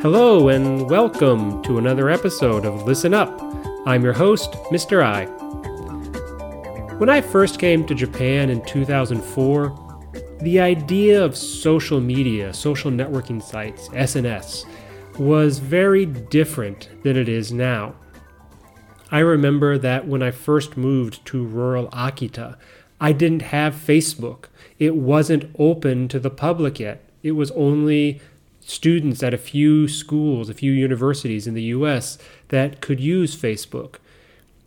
Hello, and welcome to another episode of Listen Up. I'm your host, Mr. I. When I first came to Japan in 2004, the idea of social media, social networking sites, SNS, was very different than it is now. I remember that when I first moved to rural Akita, I didn't have Facebook. It wasn't open to the public yet. It was only students at a few schools, a few universities in the US that could use Facebook.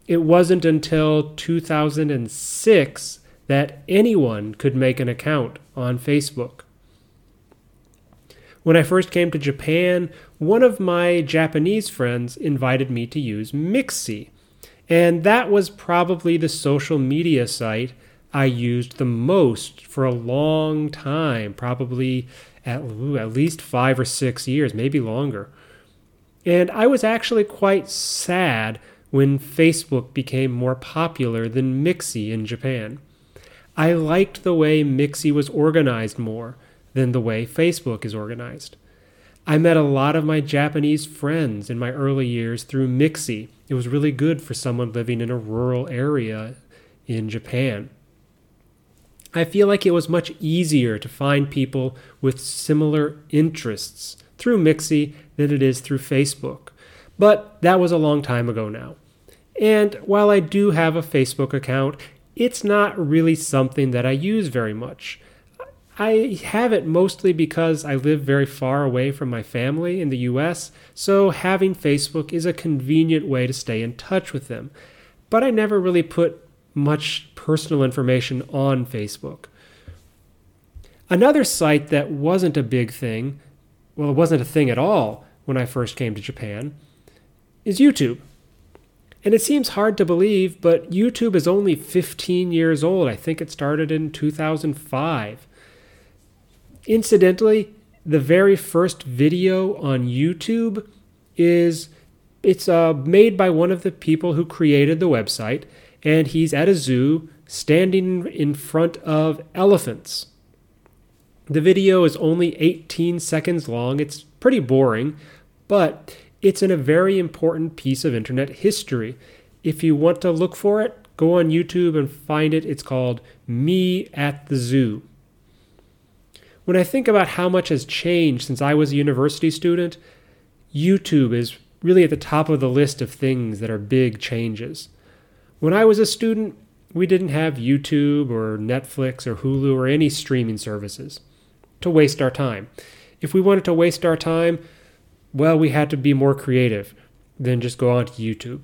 It wasn't until 2006 that anyone could make an account on Facebook. When I first came to Japan, one of my Japanese friends invited me to use Mixi, and that was probably the social media site I used the most for a long time, probably at, ooh, at least five or six years, maybe longer. And I was actually quite sad when Facebook became more popular than Mixi in Japan. I liked the way Mixi was organized more than the way Facebook is organized. I met a lot of my Japanese friends in my early years through Mixi. It was really good for someone living in a rural area in Japan. I feel like it was much easier to find people with similar interests through Mixi than it is through Facebook. But that was a long time ago now. And while I do have a Facebook account, it's not really something that I use very much. I have it mostly because I live very far away from my family in the US, so having Facebook is a convenient way to stay in touch with them. But I never really put much personal information on Facebook. Another site that wasn't a big thing, well, it wasn't a thing at all when I first came to Japan, is YouTube. And it seems hard to believe, but YouTube is only 15 years old. I think it started in 2005. Incidentally, the very first video on YouTube is it's uh, made by one of the people who created the website, and he's at a zoo standing in front of elephants. The video is only 18 seconds long. It's pretty boring, but it's in a very important piece of internet history. If you want to look for it, go on YouTube and find it. It's called Me at the Zoo. When I think about how much has changed since I was a university student, YouTube is really at the top of the list of things that are big changes. When I was a student, we didn't have YouTube or Netflix or Hulu or any streaming services to waste our time. If we wanted to waste our time, well, we had to be more creative than just go onto YouTube.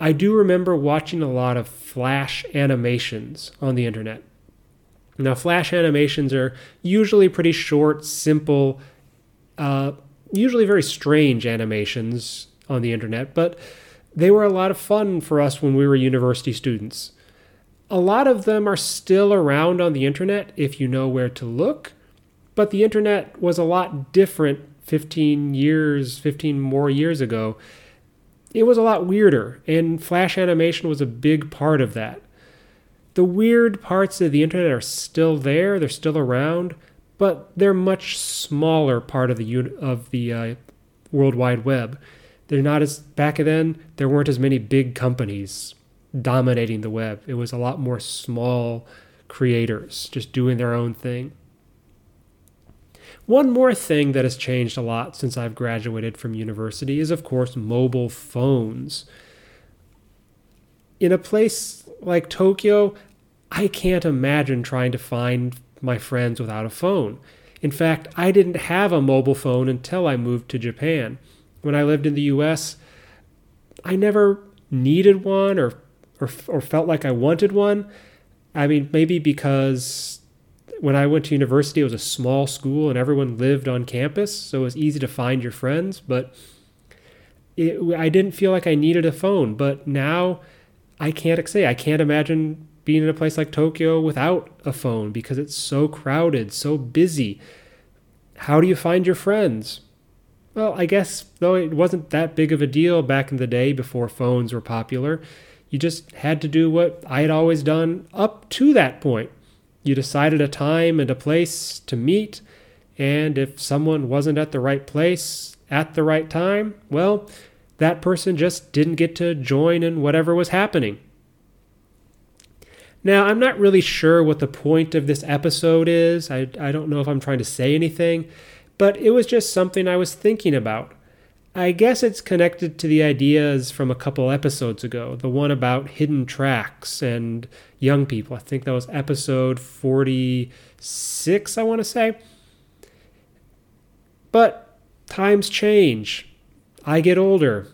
I do remember watching a lot of flash animations on the internet. Now, flash animations are usually pretty short, simple, uh, usually very strange animations on the internet, but they were a lot of fun for us when we were university students. A lot of them are still around on the internet if you know where to look, but the internet was a lot different 15 years, 15 more years ago. It was a lot weirder, and Flash animation was a big part of that. The weird parts of the internet are still there, they're still around, but they're much smaller part of the of the uh, World Wide Web. They're not as back then. There weren't as many big companies dominating the web. It was a lot more small creators just doing their own thing. One more thing that has changed a lot since I've graduated from university is, of course, mobile phones. In a place like Tokyo, I can't imagine trying to find my friends without a phone. In fact, I didn't have a mobile phone until I moved to Japan when I lived in the US, I never needed one or, or, or felt like I wanted one. I mean, maybe because when I went to university, it was a small school and everyone lived on campus, so it was easy to find your friends. But it, I didn't feel like I needed a phone. But now I can't say I can't imagine being in a place like Tokyo without a phone because it's so crowded, so busy. How do you find your friends? Well, I guess, though it wasn't that big of a deal back in the day before phones were popular, you just had to do what I had always done up to that point. You decided a time and a place to meet, And if someone wasn't at the right place at the right time, well, that person just didn't get to join in whatever was happening. Now, I'm not really sure what the point of this episode is. I, I don't know if I'm trying to say anything, but it was just something I was thinking about. I guess it's connected to the ideas from a couple episodes ago, the one about hidden tracks and young people. I think that was episode 46, I want to say. But times change. I get older.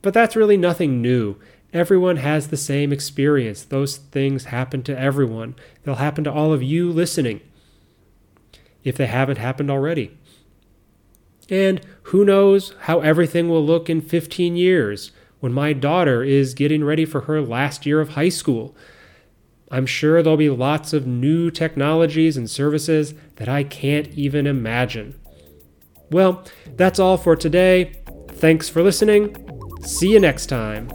But that's really nothing new. Everyone has the same experience. Those things happen to everyone. They'll happen to all of you listening if they haven't happened already. And who knows how everything will look in 15 years when my daughter is getting ready for her last year of high school. I'm sure there'll be lots of new technologies and services that I can't even imagine. Well, that's all for today. Thanks for listening. See you next time.